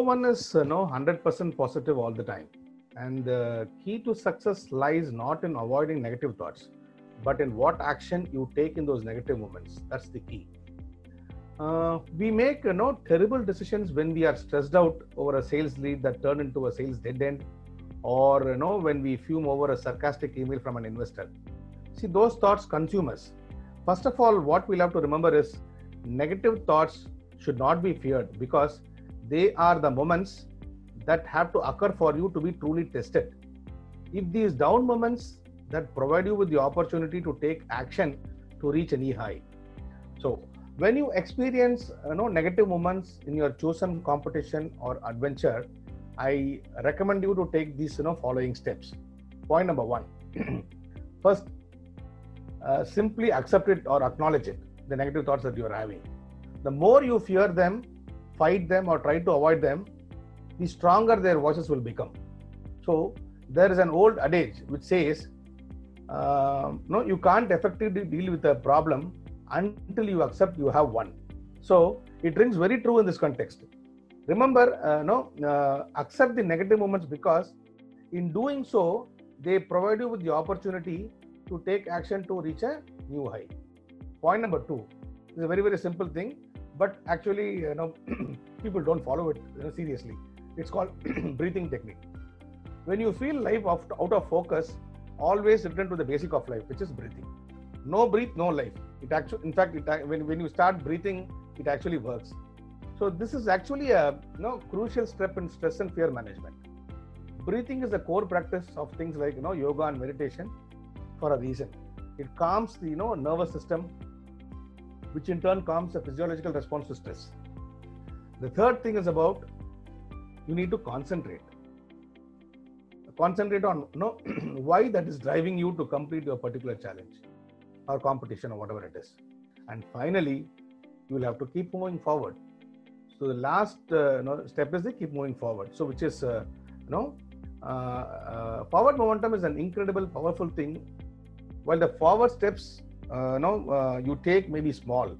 one is uh, no 100% positive all the time. And the key to success lies not in avoiding negative thoughts but in what action you take in those negative moments. That's the key. Uh, we make you know terrible decisions when we are stressed out over a sales lead that turn into a sales dead end or you know when we fume over a sarcastic email from an investor. See those thoughts consume us. First of all what we'll have to remember is negative thoughts should not be feared because they are the moments that have to occur for you to be truly tested. If these down moments that provide you with the opportunity to take action to reach any high. So when you experience you know negative moments in your chosen competition or adventure i recommend you to take these you know following steps. Point number one. First uh, simply accept it or acknowledge it the negative thoughts that you are having. The more you fear them fight them or try to avoid them the stronger their voices will become. So there is an old adage which says uh, no you can't effectively deal with a problem until you accept you have one so it rings very true in this context. Remember uh, no uh, accept the negative moments because in doing so they provide you with the opportunity to take action to reach a new high. Point number two. Is a very very simple thing but actually you know people don't follow it you know, seriously. It's called breathing technique. When you feel life out, of focus always return to the basic of life which is breathing. No breathe no life. It actually in fact it, uh, when, when you start breathing it actually works. So this is actually a you know, crucial step in stress and fear management. Breathing is a core practice of things like you know yoga and meditation for a reason. It calms the you know nervous system which in turn calms the physiological response to stress. The third thing is about you need to concentrate. Concentrate on know why that is driving you to complete your particular challenge or competition or whatever it is. And finally you will have to keep moving forward. So the last uh, you know, step is to keep moving forward. So which is uh, you know uh, uh forward momentum is an incredible powerful thing. While the forward steps uh, you uh, you take may be small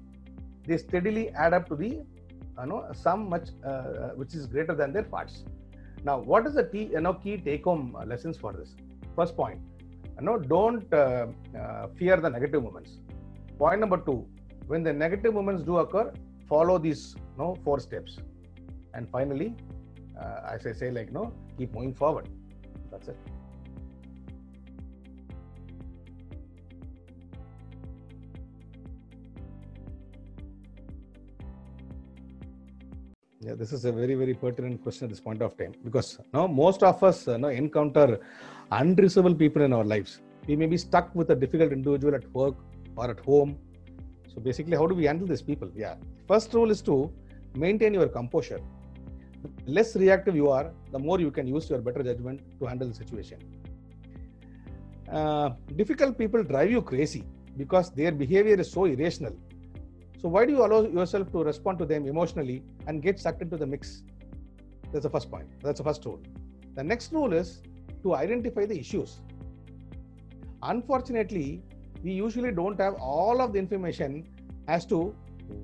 they steadily add up to the you know sum much which is greater than their parts. Now what is the key you know key take home lessons for this? First point you know don't uh, uh, fear the negative moments. Point number two when the negative moments do occur follow these you know four steps. And finally uh, as i say like no keep moving forward. That's it yeah this is a very very pertinent question at this point of time. Because now most of us uh, now encounter unreachable people in our lives. We may be stuck with a difficult individual at work or at home. So basically how do we handle these people? Yeah. First rule is to maintain your composure. The less reactive you are the more you can use your better judgment to handle the situation. Uh, difficult people drive you crazy because their behavior is so irrational so why do you allow yourself to respond to them emotionally and get sucked into the mix? That's the first point. That's the first rule. The next rule is to identify the issues. Unfortunately, we usually don't have all of the information as to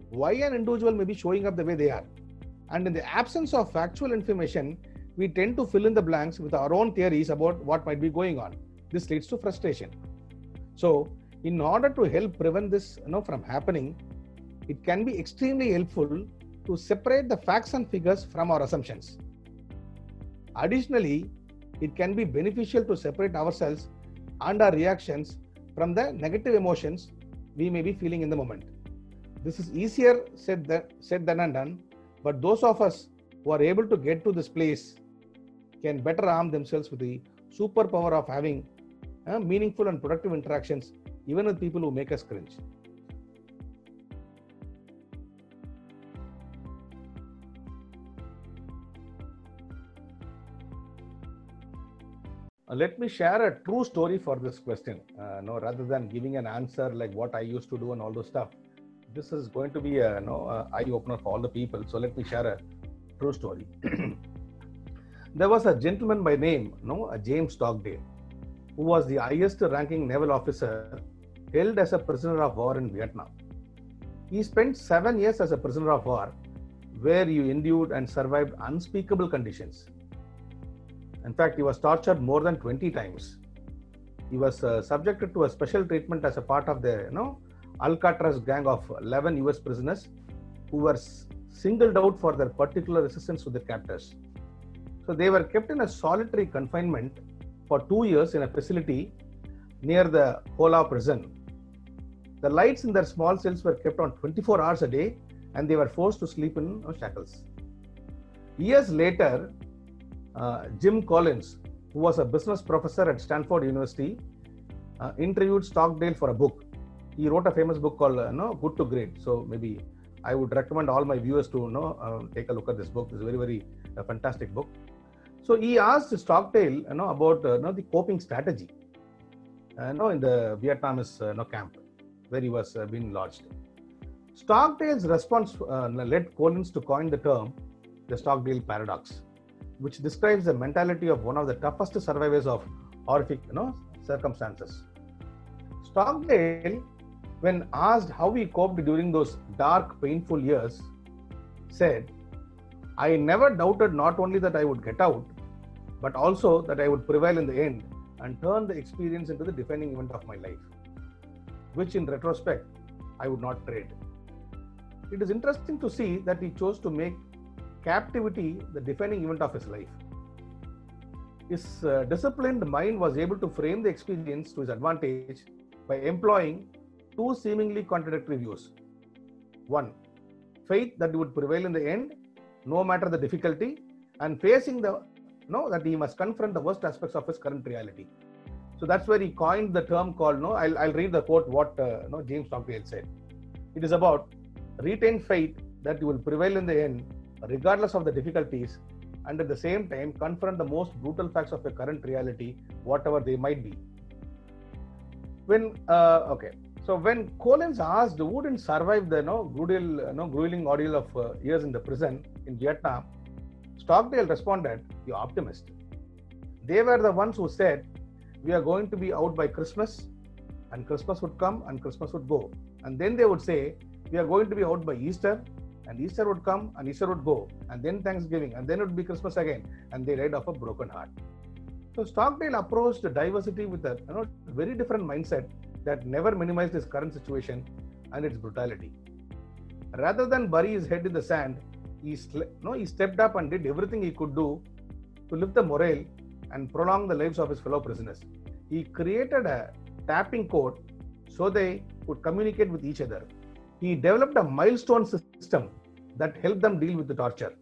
why an individual may be showing up the way they are. And in the absence of factual information, we tend to fill in the blanks with our own theories about what might be going on. This leads to frustration. So, in order to help prevent this you know, from happening, it can be extremely helpful to separate the facts and figures from our assumptions. Additionally, it can be beneficial to separate ourselves and our reactions from the negative emotions we may be feeling in the moment. This is easier said than, said than done, but those of us who are able to get to this place can better arm themselves with the superpower of having uh, meaningful and productive interactions, even with people who make us cringe. Let me share a true story for this question. Uh, no, rather than giving an answer like what I used to do and all those stuff. This is going to be a no eye opener for all the people. So let me share a true story. there was a gentleman by name, no, a James Stockdale, who was the highest ranking naval officer held as a prisoner of war in Vietnam. He spent seven years as a prisoner of war, where he endured and survived unspeakable conditions. In fact, he was tortured more than 20 times. He was uh, subjected to a special treatment as a part of the you know Alcatraz gang of 11 US prisoners who were singled out for their particular resistance to their captors. So they were kept in a solitary confinement for two years in a facility near the Hoa Lo prison. The lights in their small cells were kept on 24 hours a day and they were forced to sleep in shackles. Years later, uh, Jim Collins, who was a business professor at Stanford University, uh, interviewed Stockdale for a book. He wrote a famous book called uh, no, Good to Great. So maybe I would recommend all my viewers to you know, uh, take a look at this book. It's a very, very uh, fantastic book. So he asked Stockdale you know, about uh, you know, the coping strategy uh, you know, in the Vietnamese you know, camp where he was being lodged. Stockdale's response led Collins to coin the term the Stockdale paradox, which describes the mentality of one of the toughest survivors of horrific you know, circumstances. Stockdale, when asked how he coped during those dark, painful years, said, I never doubted not only that I would get out, but also that I would prevail in the end and turn the experience into the defining event of my life, which in retrospect I would not trade. It is interesting to see that he chose to make captivity the defining event of his life. His uh, disciplined mind was able to frame the experience to his advantage by employing two seemingly contradictory views. One, faith that he would prevail in the end, no matter the difficulty, and facing the no that he must confront the worst aspects of his current reality. So that's where he coined the term called no. I'll, I'll read the quote what uh, no James Stockdale said. It is about retain faith that you will prevail in the end, regardless of the difficulties, and at the same time confront the most brutal facts of your current reality, whatever they might be. When uh, okay, so when Collins asked who didn't survive the no brutal, no grueling ordeal of uh, years in the prison in Vietnam, Stockdale responded, "The optimist." They were the ones who said, "We are going to be out by Christmas," and Christmas would come and Christmas would go, and then they would say, "We are going to be out by Easter," and Easter would come and Easter would go, and then Thanksgiving, and then it would be Christmas again, and they died of a broken heart. So Stockdale approached diversity with a you know, very different mindset that never minimized his current situation and its brutality. Rather than bury his head in the sand, he, no, he stepped up and did everything he could do to lift the morale and prolong the lives of his fellow prisoners. He created a tapping code so they could communicate with each other. He developed a milestone system that helped them deal with the torture.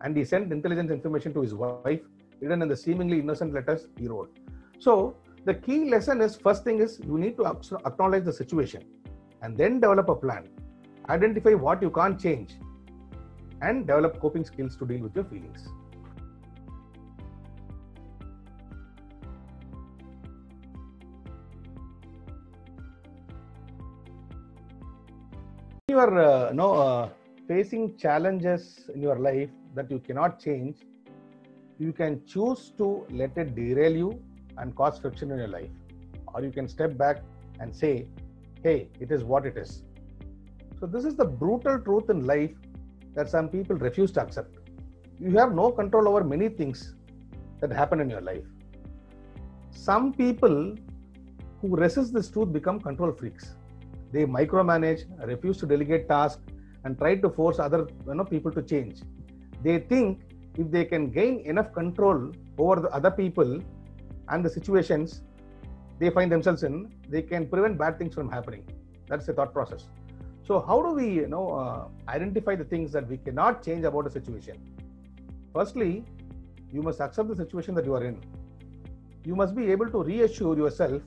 And he sent intelligence information to his wife, written in the seemingly innocent letters he wrote. So, the key lesson is first thing is you need to acknowledge the situation and then develop a plan. Identify what you can't change and develop coping skills to deal with your feelings. You are uh, no, uh, facing challenges in your life that you cannot change, you can choose to let it derail you and cause friction in your life. Or you can step back and say, hey, it is what it is. So, this is the brutal truth in life that some people refuse to accept. You have no control over many things that happen in your life. Some people who resist this truth become control freaks they micromanage, refuse to delegate tasks, and try to force other you know, people to change. They think if they can gain enough control over the other people and the situations they find themselves in, they can prevent bad things from happening. That's the thought process. So, how do we you know uh, identify the things that we cannot change about a situation? Firstly, you must accept the situation that you are in. You must be able to reassure yourself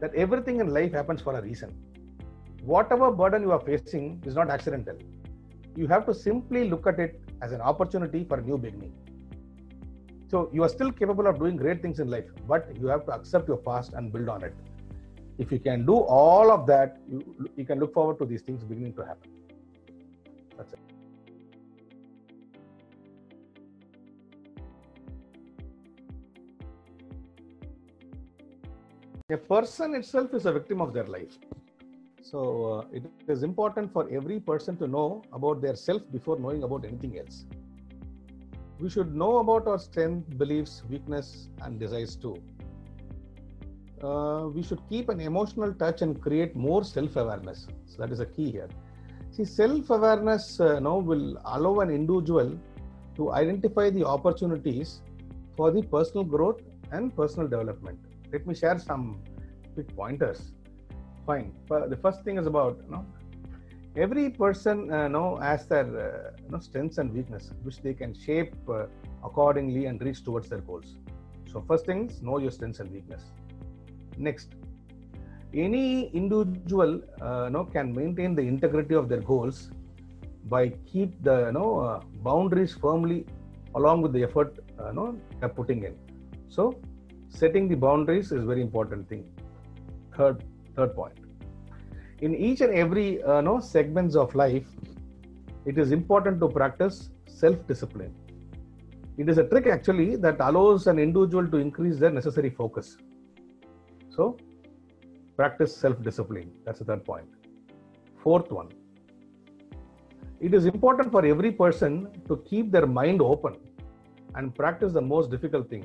that everything in life happens for a reason whatever burden you are facing is not accidental. You have to simply look at it as an opportunity for a new beginning. So you are still capable of doing great things in life, but you have to accept your past and build on it. If you can do all of that, you, you can look forward to these things beginning to happen. That's it. A person itself is a victim of their life So uh, it is important for every person to know about their self before knowing about anything else. We should know about our strength, beliefs, weakness, and desires too. Uh, we should keep an emotional touch and create more self-awareness. So that is a key here. See, self-awareness uh, now will allow an individual to identify the opportunities for the personal growth and personal development. Let me share some quick pointers. Fine. But the first thing is about you know every person uh, know has their uh, know, strengths and weakness which they can shape uh, accordingly and reach towards their goals. So first thing is know your strengths and weakness. Next, any individual uh, know, can maintain the integrity of their goals by keep the you know uh, boundaries firmly along with the effort uh, know they're putting in. So setting the boundaries is very important thing. Third third point. In each and every uh, no segments of life it is important to practice self discipline it is a trick actually that allows an individual to increase their necessary focus. So practice self discipline that's the third point. Fourth one. It is important for every person to keep their mind open and practice the most difficult thing.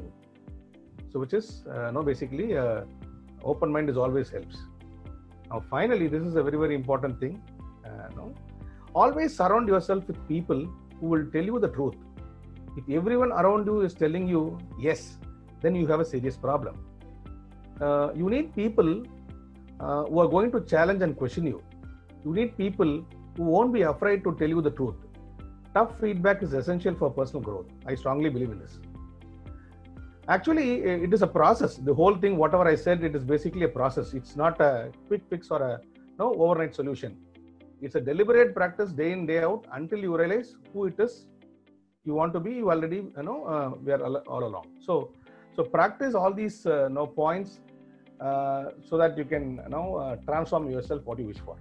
So which is uh, no basically uh, open mind is always helps now, finally, this is a very, very important thing. Uh, no? Always surround yourself with people who will tell you the truth. If everyone around you is telling you yes, then you have a serious problem. Uh, you need people uh, who are going to challenge and question you. You need people who won't be afraid to tell you the truth. Tough feedback is essential for personal growth. I strongly believe in this actually it is a process. The whole thing whatever i said it is basically a process. It's not a quick fix or a no overnight solution. It's a deliberate practice day in day out until you realize who it is you want to be. You already you know uh, we are all, along. So so practice all these uh, no points uh, so that you can you know uh, transform yourself what you wish for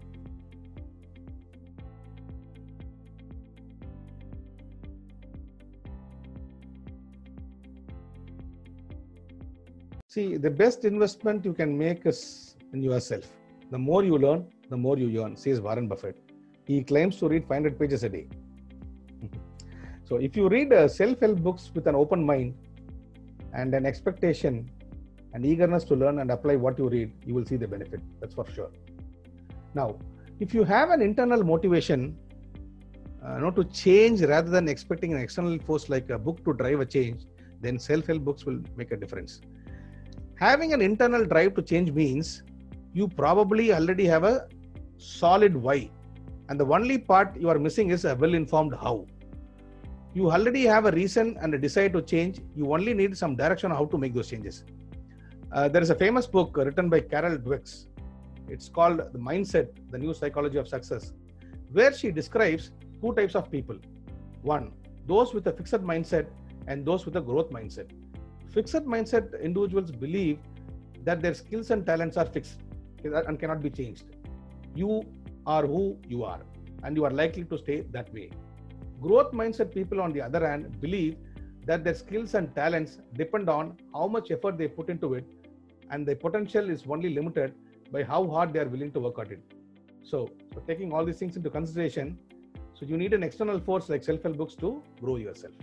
See, the best investment you can make is in yourself. The more you learn, the more you earn, says Warren Buffett. He claims to read 500 pages a day. so, if you read uh, self help books with an open mind and an expectation and eagerness to learn and apply what you read, you will see the benefit. That's for sure. Now, if you have an internal motivation, uh, not to change rather than expecting an external force like a book to drive a change, then self help books will make a difference having an internal drive to change means you probably already have a solid why. And the only part you are missing is a well informed how. You already have a reason and a desire to change. You only need some direction on how to make those changes. Uh, there is a famous book written by carol dweck. It's called the mindset the new psychology of success where she describes two types of people. One those with a fixed mindset and those with a growth mindset fixed mindset individuals believe that their skills and talents are fixed and cannot be changed. You are who you are, and you are likely to stay that way. Growth mindset people, on the other hand, believe that their skills and talents depend on how much effort they put into it, and their potential is only limited by how hard they are willing to work at it. So, so taking all these things into consideration, so you need an external force like self-help books to grow yourself.